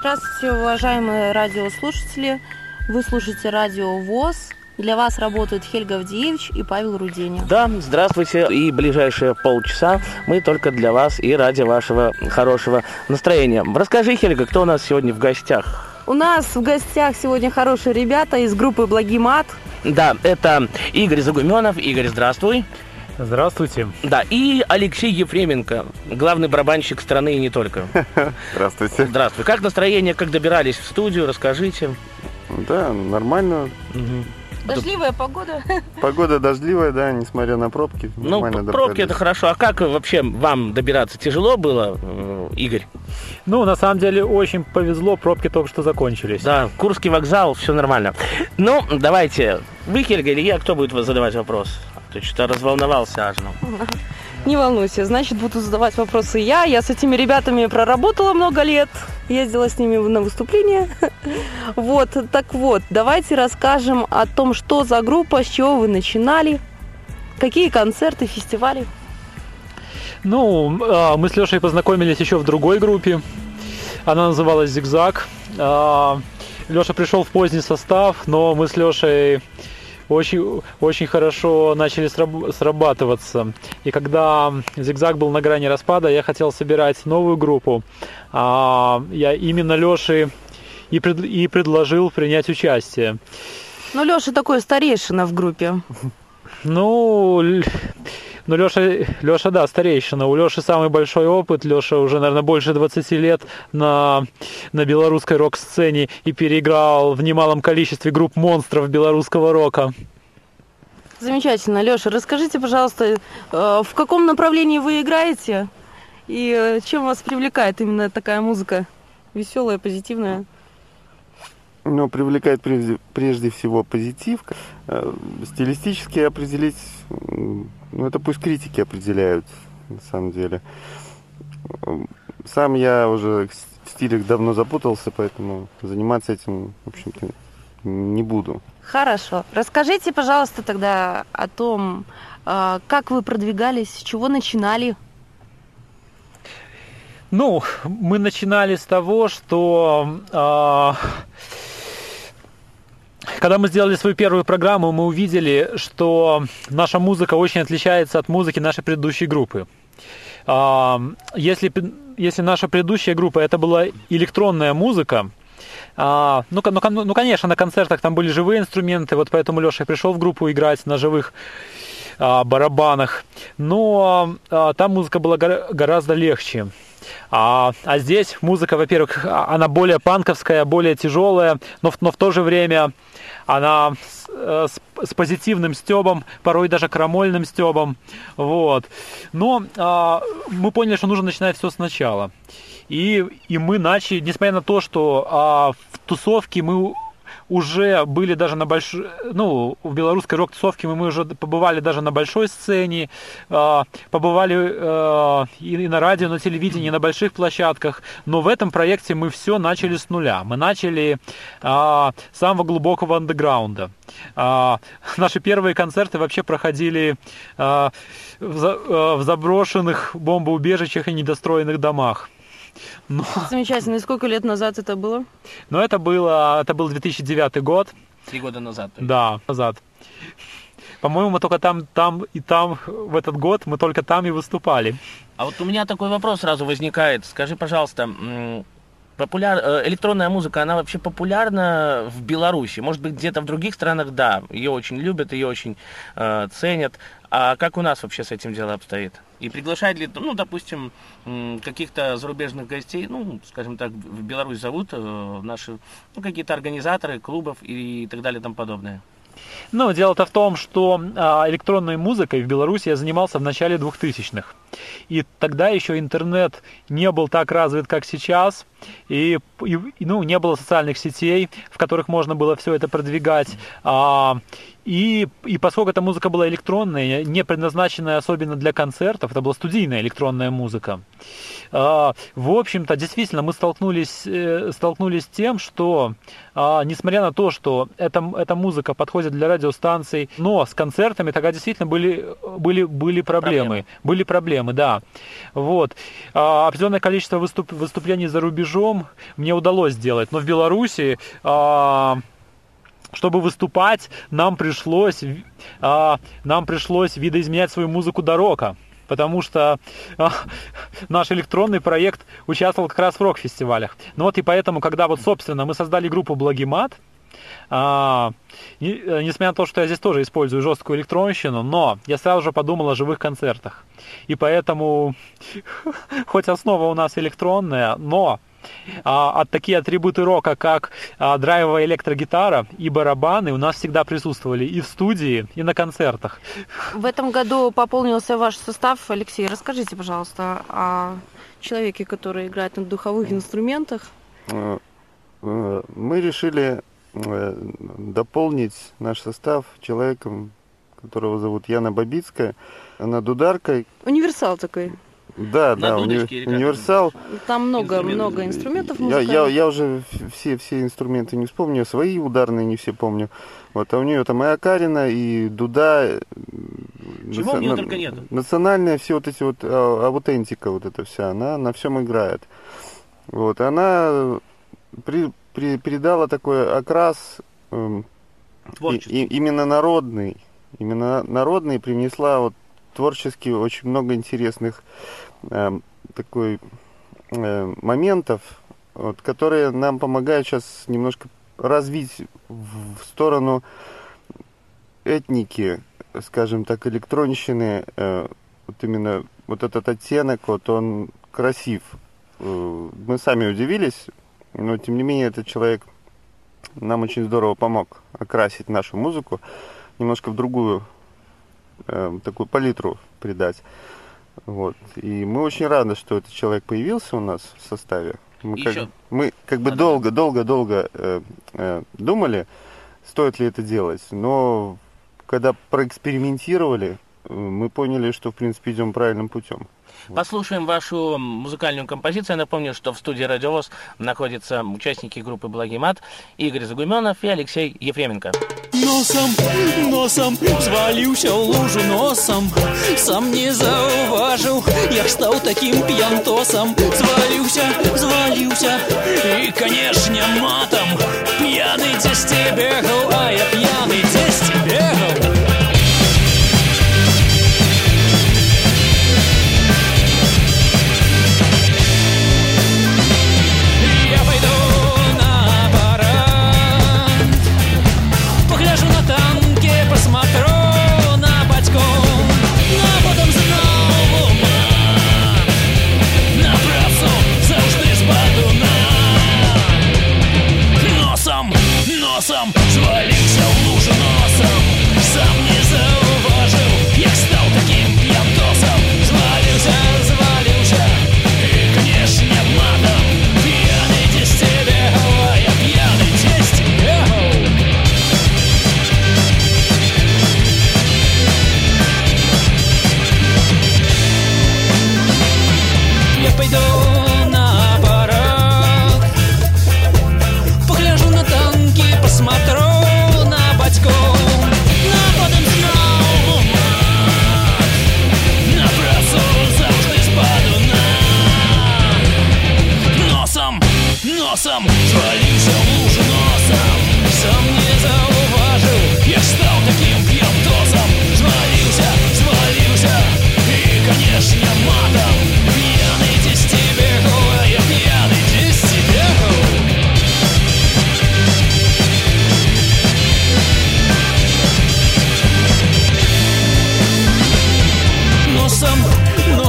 Здравствуйте, уважаемые радиослушатели. Вы слушаете радио ВОЗ. Для вас работают Хельга Авдеевич и Павел Руденя. Да, здравствуйте. И ближайшие полчаса мы только для вас и ради вашего хорошего настроения. Расскажи, Хельга, кто у нас сегодня в гостях? У нас в гостях сегодня хорошие ребята из группы Благимат. Да, это Игорь Загуменов. Игорь, здравствуй. Здравствуйте. Да, и Алексей Ефременко, главный барабанщик страны и не только. Здравствуйте. Здравствуй. Как настроение, как добирались в студию, расскажите. Да, нормально. Мгм. Дождливая погода. Погода дождливая, да, несмотря на пробки. Ну, пробки добрались. это хорошо. А как вообще вам добираться? Тяжело было, э, Игорь? Ну, на самом деле, очень повезло, пробки только что закончились. Да, Курский вокзал, все нормально. Ну, давайте, вы, Хельга, или я, кто будет вас задавать вопрос? А то что-то разволновался аж. ну. Не волнуйся, значит, буду задавать вопросы я. Я с этими ребятами проработала много лет. Ездила с ними на выступления. Вот, так вот, давайте расскажем о том, что за группа, с чего вы начинали, какие концерты, фестивали. Ну, а, мы с Лешей познакомились еще в другой группе. Она называлась «Зигзаг». Леша пришел в поздний состав, но мы с Лешей очень, очень хорошо начали сраб- срабатываться. И когда «Зигзаг» был на грани распада, я хотел собирать новую группу. А, Я именно Леше и, пред- и предложил принять участие. Ну, Леша такой старейшина в группе. Ну, Ну Леша, Леша, да, старейшина. У Леши самый большой опыт. Леша уже, наверное, больше 20 лет на, на белорусской рок-сцене и переиграл в немалом количестве групп монстров белорусского рока. Замечательно. Леша, расскажите, пожалуйста, э, в каком направлении вы играете и э, чем вас привлекает именно такая музыка? Веселая, позитивная. Ну, привлекает прежде, прежде всего позитив. Э, Стилистически определить, ну, это пусть критики определяют, на самом деле. Э, Сам я уже в стилях давно запутался, поэтому заниматься этим, в общем-то, не буду. Хорошо. Расскажите, пожалуйста, тогда о том, э, как вы продвигались, с чего начинали. Ну, мы начинали с того, что а, когда мы сделали свою первую программу, мы увидели, что наша музыка очень отличается от музыки нашей предыдущей группы. А, Если, если наша предыдущая группа это была электронная музыка, а, ну, ну, кон- ну, конечно, на концертах там были живые инструменты, вот поэтому Леша пришел в группу играть на живых а, барабанах. Но а, там музыка была гора- гораздо легче. А, а здесь музыка, во-первых, а- она более панковская, более тяжелая, но но в то же время она с, э, с- с позитивным стебом, порой даже крамольным стебом. Вот. Но а, мы поняли, что нужно начинать все сначала. И, и мы начали, несмотря на то, что а, в тусовке мы уже были даже на большой, ну, в белорусской рок-тусовке мы, уже побывали даже на большой сцене, а, побывали а, и, на радио, на телевидении, на больших площадках, но в этом проекте мы все начали с нуля. Мы начали а, с самого глубокого андеграунда. А, наши первые концерты вообще проходили а, в, за- а, в заброшенных бомбоубежищах и недостроенных домах. Но, Замечательно. И сколько лет назад это было? но это было, это был 2009 год. Три года назад. есть. Да, назад. По-моему, мы только там, там и там в этот год мы только там и выступали. А вот у меня такой вопрос сразу возникает. Скажи, пожалуйста, популяр... э, электронная музыка, она вообще популярна в Беларуси? Может быть, где-то в других странах, да, ее очень любят, ее очень э, ценят. А как у нас вообще с этим дело обстоит? И приглашает ли, ну, допустим, каких-то зарубежных гостей, ну, скажем так, в Беларусь зовут э, наши, ну, какие-то организаторы клубов и так далее и тому подобное? Ну, дело-то в том, что а, электронной музыкой в Беларуси я занимался в начале 2000-х. И тогда еще интернет не был так развит, как сейчас. И, и, ну, не было социальных сетей, в которых можно было все это продвигать. А, И, и поскольку эта музыка была электронная, не предназначенная особенно для концертов, это была студийная электронная музыка, а, в общем-то, действительно, мы столкнулись, э, столкнулись с тем, что, а, несмотря на то, что эта, эта музыка подходит для радиостанций, но с концертами тогда действительно были, были, были проблемы. проблемы. Были проблемы, да. Вот. А, определенное количество выступ, выступлений за рубежом мне удалось сделать, но в Беларуси чтобы выступать, нам пришлось, а, нам пришлось видоизменять свою музыку до рока. Потому что а, наш электронный проект участвовал как раз в рок-фестивалях. Ну вот и поэтому, когда вот, собственно, мы создали группу Благимат, а, э, несмотря на то, что я здесь тоже использую жесткую электронщину, но я сразу же подумал о живых концертах. И поэтому, хоть основа у нас электронная, но а, от такие атрибуты рока, как а, драйвовая электрогитара и барабаны у нас всегда присутствовали и в студии, и на концертах. В этом году пополнился ваш состав. Алексей, расскажите, пожалуйста, о человеке, который играет на духовых инструментах. Э, э, мы решили э, дополнить наш состав человеком, которого зовут Яна Бабицкая. Она дударкой. Универсал такой. Да, да, уни... универсал. Там много, много инструментов я, я, я уже все, все инструменты не вспомню, свои ударные не все помню. Вот, а у нее там и Акарина, и Дуда. Чего наци... у нее только нет? Национальная все вот эти вот, а, аутентика вот эта вся, она на всем играет. Вот, она при, при, передала такой окрас э, и, и, именно народный, именно народный, принесла вот творчески очень много интересных э, такой э, моментов, вот, которые нам помогают сейчас немножко развить в сторону этники, скажем так, электронщины, э, вот именно вот этот оттенок, вот он красив. Э, мы сами удивились, но тем не менее этот человек нам очень здорово помог окрасить нашу музыку немножко в другую э, такую палитру придать. Вот. И мы очень рады, что этот человек появился у нас в составе. Мы как, мы как бы долго-долго-долго э, э, думали, стоит ли это делать. Но когда проэкспериментировали, э, мы поняли, что в принципе идем правильным путем. Послушаем вашу музыкальную композицию. Я напомню, что в студии «Радиовоз» находятся участники группы «Благий мат» Игорь Загуменов и Алексей Ефременко Носом, носом зваліўся ў лужу носом сам не заўважыў як стаў таким п'янтосом зваліўся зваліўся і канешне матам п'яны дзесьці бегаў а я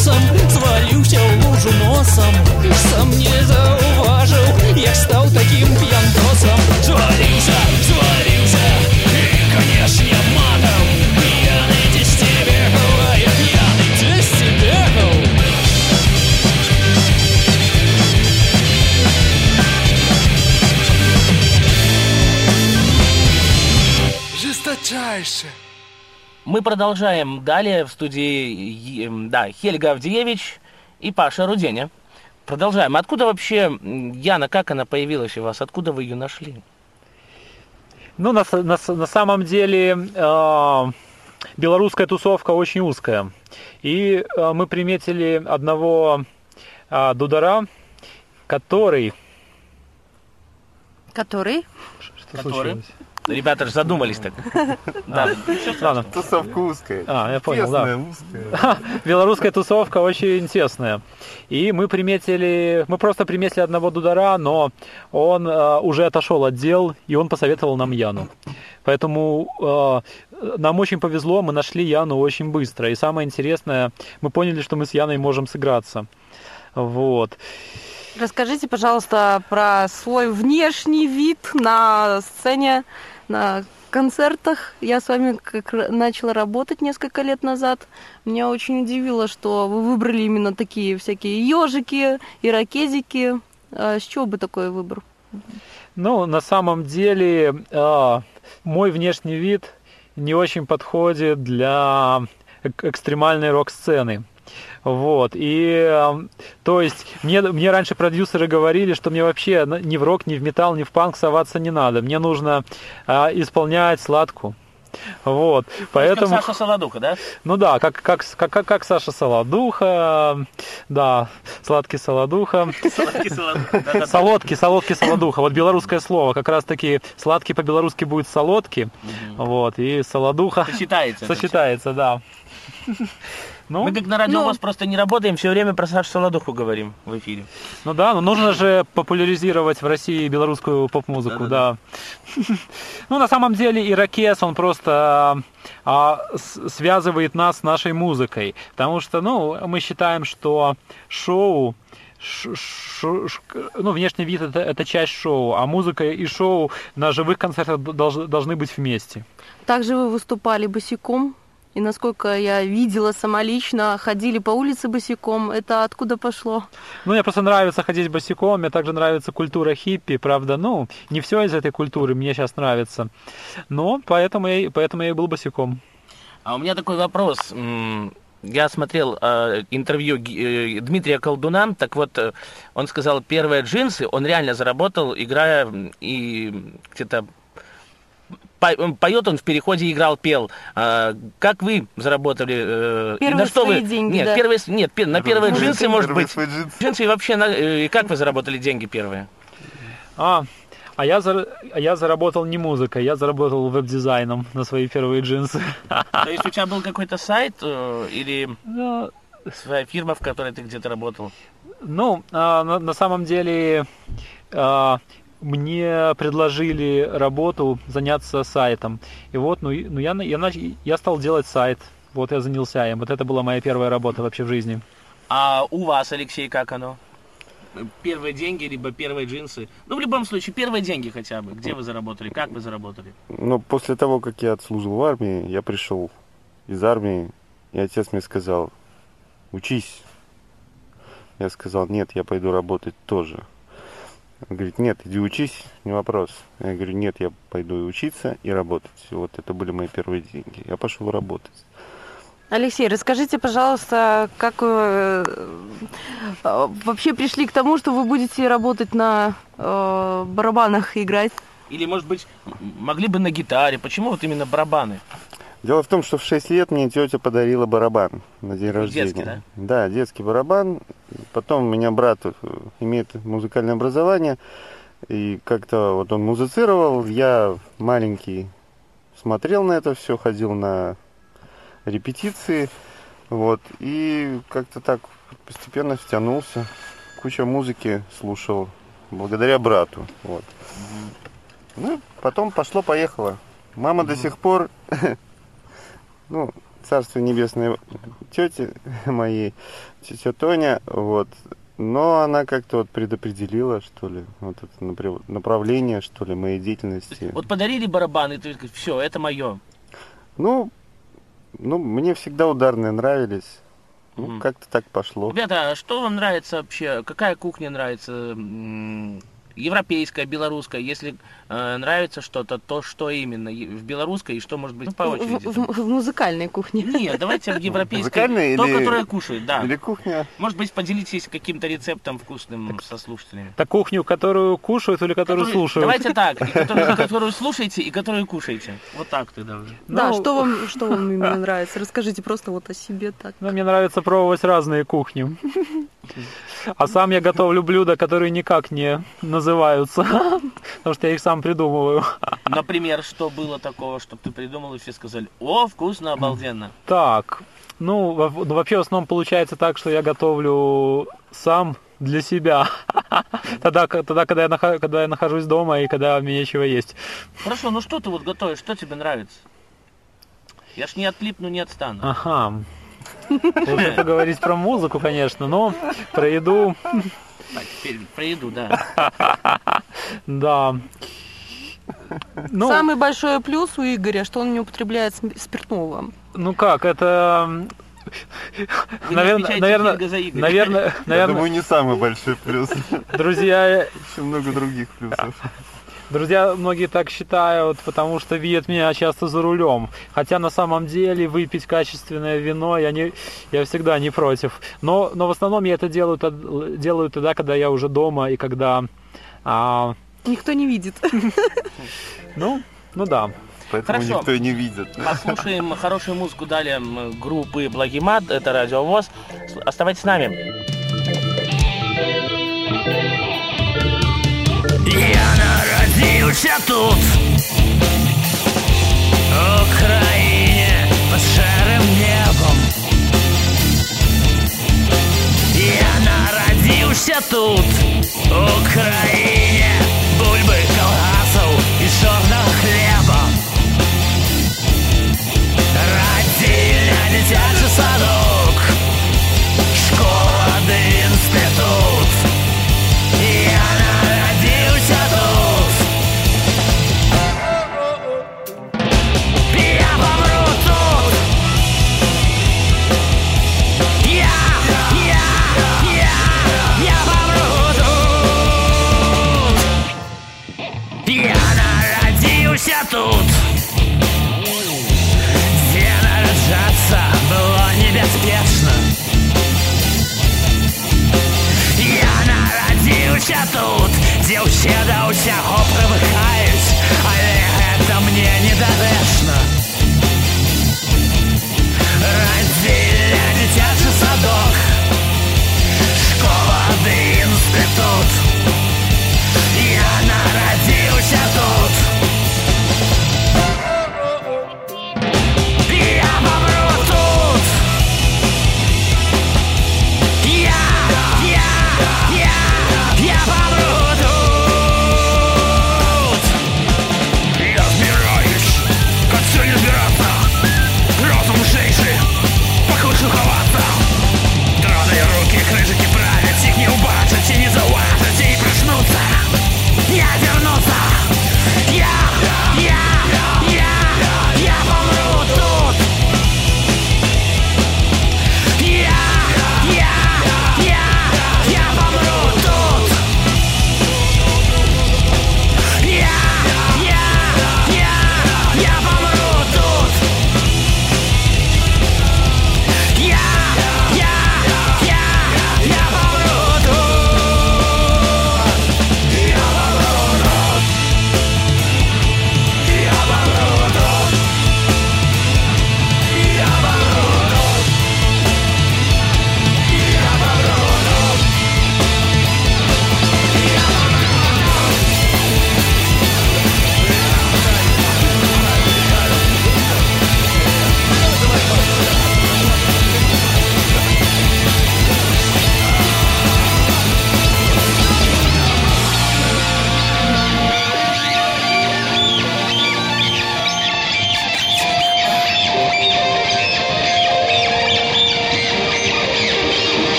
П'яны дзесьці бегаў Звалился, звалился дальше. Мы продолжаем далее в студии да, Хельга Авдеевич и Паша Руденя. Продолжаем. Откуда вообще Яна, как она появилась у вас? Откуда вы ее нашли? Ну, на, на на самом деле, э, белорусская тусовка очень узкая. И э, мы приметили одного э, дудара, который... Который? Что Который? случилось? Ребята же задумались так. Да. Ладно. Тусовка узкая. А, я понял, да. Тесная, узкая. Белорусская тусовка очень тесная. И мы приметили, мы просто приметили одного дудара, но он э, уже отошел от дел, и он посоветовал нам Яну. Поэтому э, нам очень повезло, мы нашли Яну очень быстро. И самое интересное, мы поняли, что мы с Яной можем сыграться. Вот. Расскажите, пожалуйста, про свой внешний вид на сцене, на концертах. Я с вами как начала работать несколько лет назад. Меня очень удивило, что вы выбрали именно такие всякие ежики, ирокезики. А С чего бы такой выбор? Ну, на самом деле, э, мой внешний вид не очень подходит для эк- экстремальной рок-сцены. Вот, и, то есть, мне, мне раньше продюсеры говорили, что мне вообще ни в рок, ни в металл, ни в панк соваться не надо. Мне нужно э, исполнять сладку. Вот, поэтому... Как Саша Солодуха, да? Ну да, как, как, как, как, Саша Солодуха, да, сладкий Солодуха. Сладкий Солодуха. Солодкий, солодкий, солодуха. Вот белорусское слово. Как раз таки сладкий по-белорусски будет солодкий. Вот, и солодуха Сочетается. сочетается, да. Ну, Мы как на радио Ну. у вас просто не работаем, все время про Сашу Солодуху говорим в эфире. ну да, но нужно же популяризировать в России белорусскую поп-музыку, да. Ну, на самом деле, ирокез, он просто а, связывает нас с нашей музыкой. Потому что, ну, мы считаем, что шоу ш- ш- ш- ну, внешний вид это, это часть шоу, а музыка и шоу на живых концертах долж- должны быть вместе. Также вы выступали босиком. И насколько я видела сама лично, ходили по улице босиком. Это откуда пошло? Ну, мне просто нравится ходить босиком, мне также нравится культура хиппи, правда, ну, не все из этой культуры мне сейчас нравится, но поэтому я, и- поэтому я и был босиком. А у меня такой вопрос. Я смотрел э, интервью э, Дмитрия Колдуна, так вот, э, он сказал, первые джинсы он реально заработал, играя и где-то поет он в переходе, играл, пел. А как вы заработали? э, Первые на что свои вы? деньги, нет, да. первые, нет, на первые Первые джинсы, может быть. свои джинсы. Джинсы и вообще, на- э, и как вы заработали деньги первые? А, а я, зар- а я заработал не музыкой, я заработал веб-дизайном на свои первые джинсы. То есть у тебя был какой-то сайт э, или Ну, своя фирма, в которой ты где-то работал? Ну, а, на, на самом деле, а, мне предложили работу заняться сайтом. И вот, ну, и- ну я, я, нач- я стал делать сайт. Вот я занялся им. Вот это была моя первая работа вообще в жизни. А у вас, Алексей, как оно? Первые деньги, либо первые джинсы? Ну, в любом случае, первые деньги хотя бы. Где вы заработали? Как вы заработали? Но после того, как я отслужил в армии, я пришел из армии, и отец мне сказал, учись. Я сказал, нет, я пойду работать тоже. Он говорит, нет, иди учись, не вопрос. Я говорю, нет, я пойду и учиться, и работать. Вот это были мои первые деньги. Я пошел работать. Алексей, расскажите, пожалуйста, как вы э, вообще пришли к тому, что вы будете работать на э, барабанах играть? Или, может быть, могли бы на гитаре? Почему вот именно барабаны? Дело в том, что в 6 лет мне тетя подарила барабан на день рождения. Детский, да? Да, детский барабан. Потом у меня брат э, имеет музыкальное образование. И как-то вот он музицировал. Я маленький смотрел на это все, ходил на репетиции. Вот. И как-то так постепенно втянулся. Куча музыки слушал. Благодаря брату. Вот. Ну, потом пошло-поехало. Мама до сих пор ну, царство небесное тети моей, тетя Тоня, вот. Но она как-то вот предопределила, что ли, вот это направление, что ли, моей деятельности. Вот подарили барабаны, ты говоришь, все, это мое. Ну, ну, мне всегда ударные нравились. Ну, Мгм. как-то так пошло. Ребята, а что вам нравится вообще? Какая кухня нравится? М, европейское, белорусское. Если э, нравится что-то, то что именно в белорусской и что может быть по В, очереди. в- в- в музыкальной кухне. Нет, давайте в европейской. Музыкальное То, или- которое кушают, да. Или кухня. Может быть, поделитесь каким-то рецептом вкусным со слушателями. Так кухню, которую кушают или которую Которую- слушают? Давайте так, и которую, которую слушаете и которую кушаете. Вот так тогда уже. Да, Ну, что вам, что вам именно нравится? Расскажите просто вот о себе так. Ну, мне нравится пробовать разные кухни. А сам я готовлю блюда, которые никак не называются, потому что я их сам придумываю. Например, что было такого, что ты придумал, и все сказали, о, вкусно, обалденно. Так, ну, ну, вообще в основном получается так, что я готовлю сам для себя. Тогда, тогда когда, я наха- когда я нахожусь дома и когда мне нечего есть. Хорошо, ну что ты вот готовишь, что тебе нравится? Я ж не отлипну, не отстану. Ага. Лучше поговорить про музыку, конечно, но про еду, Так, теперь про еду, да. да. Ну, Самый большой плюс у Игоря, что он не употребляет спиртного. ну как, это... Вы не Наверное, наверное, Игоря. наверное, Я наверное, думаю, не самый большой плюс. друзья, Еще много других плюсов. Друзья, многие так считают, потому что видят меня часто за рулем. Хотя на самом деле выпить качественное вино я, не, я всегда не против. Но, но в основном я это делаю, делаю тогда, когда я уже дома и когда... а, Никто не видит. ну, ну да. Поэтому Хорошо. никто и не видит. Послушаем хорошую музыку далее группы Благимат, это Радио ВОЗ. С- Оставайтесь с нами. Я народился тут. Украине под шарым небом. Я народился тут. Украине Бульбы, колгасов и черного хлеба. Родильня, дитячий садок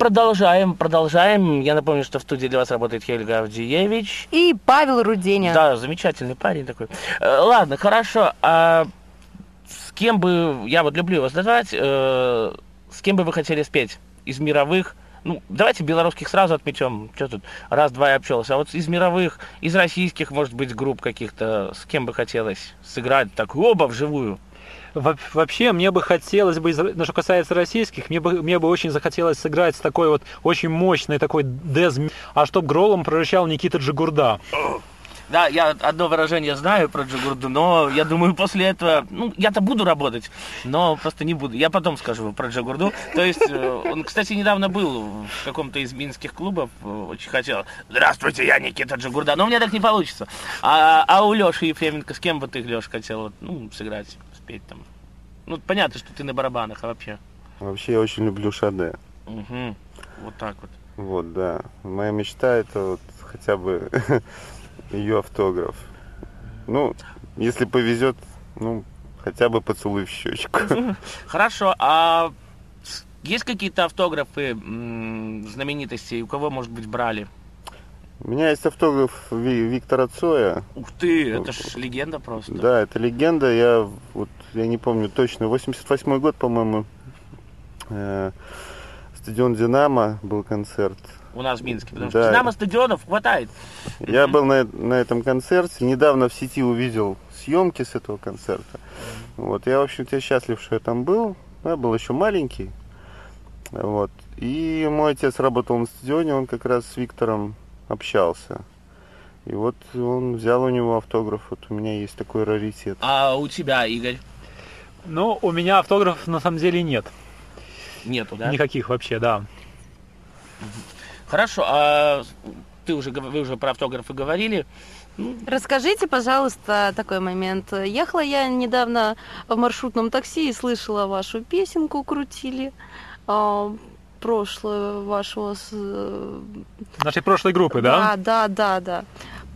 продолжаем, продолжаем. Я напомню, что в студии для вас работает Хельга Авдиевич. И Павел Руденя. Да, замечательный парень такой. Э, ладно, хорошо. А с кем бы, я вот люблю его задавать, э, с кем бы вы хотели спеть из мировых? Ну, давайте белорусских сразу отметем. Что тут, раз-два и общался. А вот из мировых, из российских, может быть, групп каких-то, с кем бы хотелось сыграть так оба вживую? Во- Вообще, мне бы хотелось бы, ну, что касается российских, мне бы, мне бы очень захотелось сыграть с такой вот очень мощной такой дез, а чтоб гролом прорычал Никита Джигурда. Да, я одно выражение знаю про Джигурду, но я думаю, после этого, ну, я-то буду работать, но просто не буду. Я потом скажу про Джигурду. То есть, э, он, кстати, недавно был в каком-то из минских клубов, э, очень хотел. Здравствуйте, я Никита Джигурда. Но у меня так не получится. А, а у Леши Ефременко, с кем бы ты, Леш, хотел, ну, сыграть, спеть там? Ну, понятно, что ты на барабанах, а вообще. Вообще я очень люблю Шаде. Мгм. Вот так вот. Вот, да. Моя мечта это вот хотя бы ее автограф. Ну, если повезет, ну, хотя бы поцелуй в щечку. Хорошо, а есть какие-то автографы знаменитостей, у кого, может быть, брали? У меня есть автограф Ви- Виктора Цоя. Ух ты, это ж легенда просто. Да, это легенда. Я вот я не помню точно. 88 год, по-моему. э, Стадион Динамо был концерт. У нас в Минске, потому Да. что Динамо стадионов хватает. Я был на, на этом концерте. Недавно в сети увидел съемки с этого концерта. Вот, я, в общем-то, счастлив, что я там был. Я был еще маленький. Вот. И мой отец работал на стадионе, он как раз с Виктором общался. И вот он взял у него автограф. Вот у меня есть такой раритет. А у тебя, Игорь, Ну, у меня автографов на самом деле нет. нету, да? Никаких вообще, да. Хорошо, а ты уже, вы уже про автографы говорили. Расскажите, пожалуйста, такой момент. Ехала я недавно в маршрутном такси и слышала вашу песенку «Крутили». Прошлую вашего... э, Нашей прошлой группы, да? Да, да, да, да.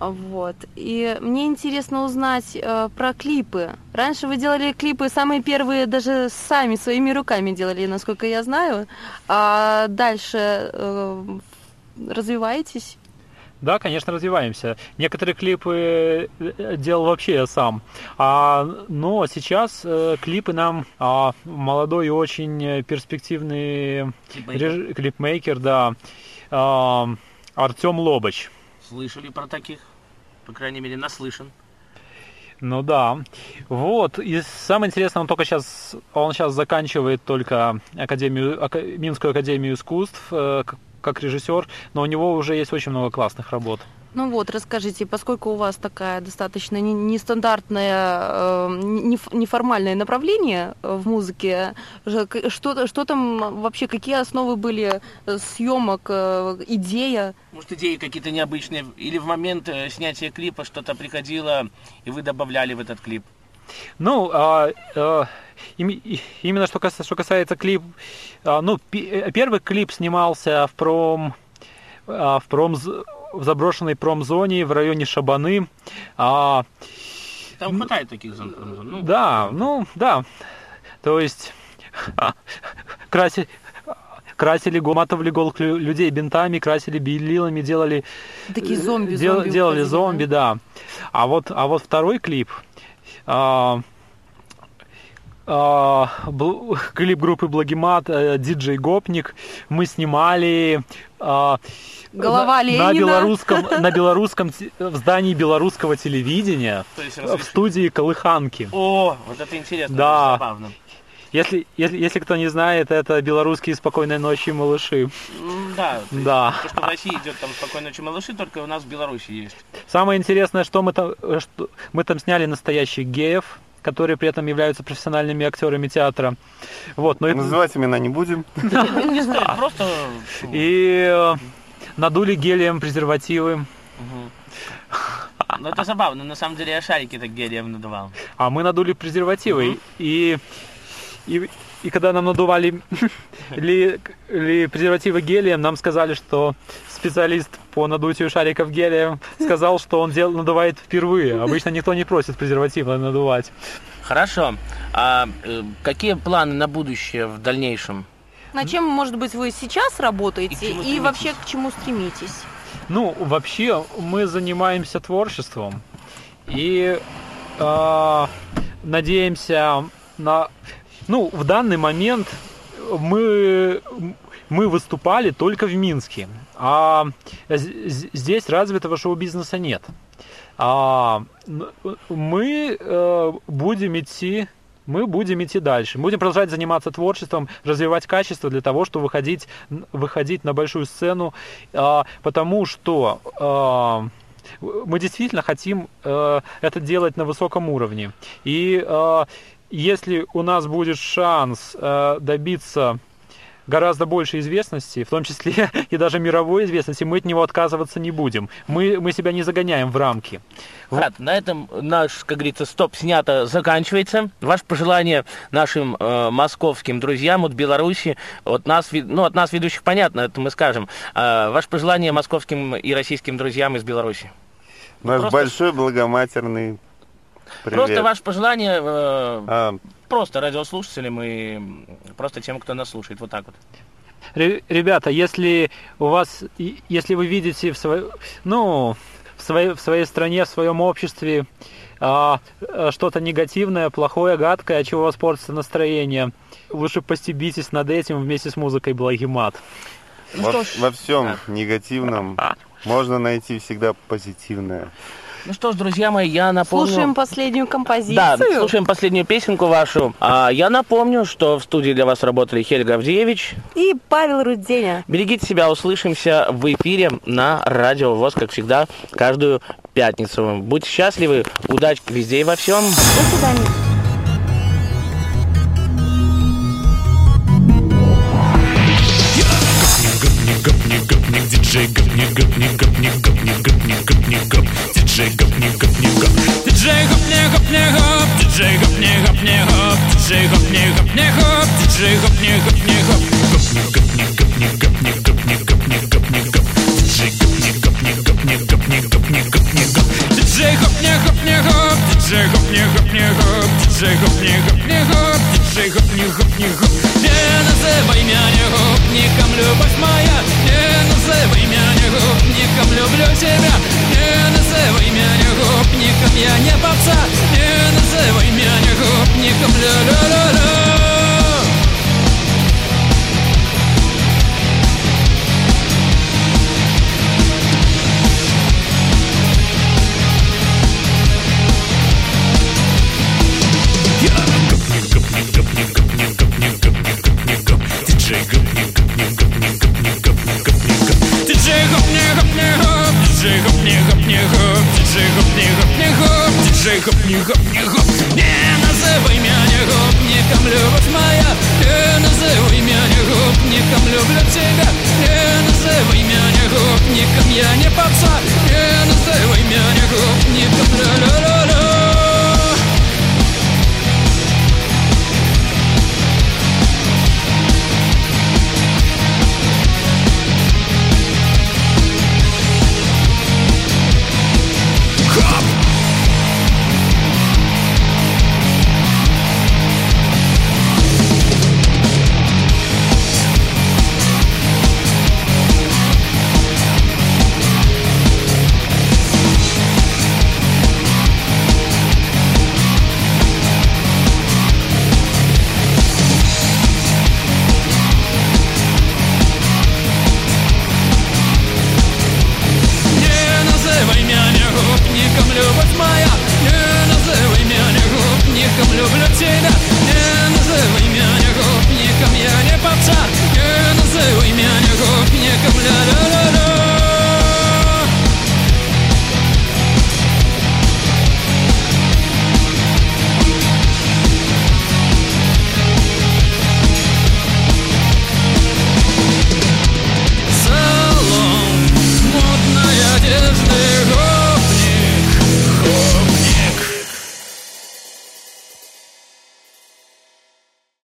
Вот. И мне интересно узнать э, про клипы. Раньше вы делали клипы, самые первые даже сами своими руками делали, насколько я знаю. А дальше э, развиваетесь? Да, конечно, развиваемся. Некоторые клипы э, делал вообще я сам. А, но сейчас э, клипы нам а, молодой и очень э, перспективный реж- клипмейкер, да, а, Артем Лобач. Слышали про таких? По крайней мере, наслышан. Ну да. Вот. И самое интересное, он только сейчас, он сейчас заканчивает только академию, ака- Минскую академию искусств э, как режиссер, но у него уже есть очень много классных работ. Ну вот, расскажите, поскольку у вас такая достаточно не- нестандартное, э, не- неформальное направление э, в музыке, что, что там вообще, какие основы были э, съемок, э, идея? Может, идеи какие-то необычные? Или в момент снятия клипа что-то приходило, и вы добавляли в этот клип? Ну, а, а, именно что касается, что касается клип, а, ну, э, первый клип снимался в пром, а, в пром, в заброшенной промзоне в районе Шабаны. А, Там хватает таких зон. Ну, Да, ну, да. То есть красили, красили, гол- матовали гол лю- людей бинтами, красили белилами, делали, Такие зомби, дел- зомби делали зомби, да. А вот, а вот второй клип, а, клип группы Благимат, э, диджей Гопник, мы снимали а, Голова на, на белорусском, на белорусском, в здании белорусского телевидения в студии Колыханки. О, вот это интересно, Да. забавно. Если, если, если кто не знает, это белорусские спокойной ночи малыши. Да, то Да. То, что в России идет там спокойной ночи малыши, только у нас в Беларуси есть. Самое интересное, что мы там, что мы там сняли настоящих геев, которые при этом являются профессиональными актерами театра. Вот, но это- Называть имена не будем. Ну, не знаю, просто... ну, и э, надули гелием презервативы. Ну, это забавно. На самом деле я шарики так гелием надувал. а мы надули презервативы. И, и, и когда нам надували ли, ли презервативы гелием, нам сказали, что специалист по надутию шариков гелием сказал, что он дел, надувает впервые. Обычно никто не просит презервативы надувать. Хорошо. А э, какие планы на будущее в дальнейшем? На чем, может быть, вы сейчас работаете И и, вообще к чему стремитесь? Ну, вообще, мы занимаемся творчеством и а, надеемся на... Ну, в данный момент мы, мы выступали только в Минске, а здесь развитого шоу-бизнеса нет. А, мы э, будем идти мы будем идти дальше. Будем продолжать заниматься творчеством, развивать качество для того, чтобы выходить, выходить на большую сцену, а, потому что а, мы действительно хотим э, это делать на высоком уровне. И э, если у нас будет шанс э, добиться гораздо больше известности, в том числе и даже мировой известности, мы от него отказываться не будем. Мы, мы себя не загоняем в рамки. Брат, на этом наш, как говорится, стоп снято заканчивается. Ваше пожелание нашим э, московским друзьям от Беларуси, от нас, ну, от нас ведущих понятно, это мы скажем. А ваше пожелание московским и российским друзьям из Беларуси. Наш Просто- большой благоматерный привет. Просто ваше пожелание э, А, просто радиослушателям и просто тем, кто нас слушает. Вот так вот. Ре- Ребята, если у вас, если вы видите в своей, ну, в своей, в своей стране, в своем обществе а, а, что-то негативное, плохое, гадкое, от чего у вас портится настроение, лучше постебитесь над этим вместе с музыкой «Благий мат». Ну во, во всем да. негативном можно найти всегда позитивное. Ну что ж, друзья мои, я напомню... Слушаем последнюю композицию. Да, слушаем последнюю песенку вашу. А, я напомню, что в студии для вас работали Хельга Авдеевич. И Павел Руденя. Берегите себя, услышимся в эфире на Радио ВОЗ, как всегда, каждую пятницу. Будьте счастливы, удачи везде и во всем. До свидания. DJ Gup, nie Gup, nie Gup, nie Gup, nie Gup, nie Gup, nie Gup, DJ Gup, nie Gup, nie Gup, DJ Gup, nie Gup, nie Gup, DJ Gup, nie Gup, nie Gup, DJ Gup, nie Gup, nie Gup, DJ Gup, nie Gup, nie Gup, Gup, nie Gup, nie Gup, nie Gup, nie Gup, nie Gup, nie Gup, nie Gup, DJ Gup, nie Gup, nie Gup, nie Gup, nie Gup, nie Gup, nie Gup, DJ Gup, nie Gup, nie Gup, DJ Gup, nie Gup, nie Gup, DJ Gup, nie Gup, nie Gup, DJ Gup, nie Gup, nie Gup Не называй меня не гопником, любовь моя. Не называй меня не гопником, люблю тебя. Не называй меня не гопником, я не попса. Не называй меня не гопником, ля-ля-ля-ля.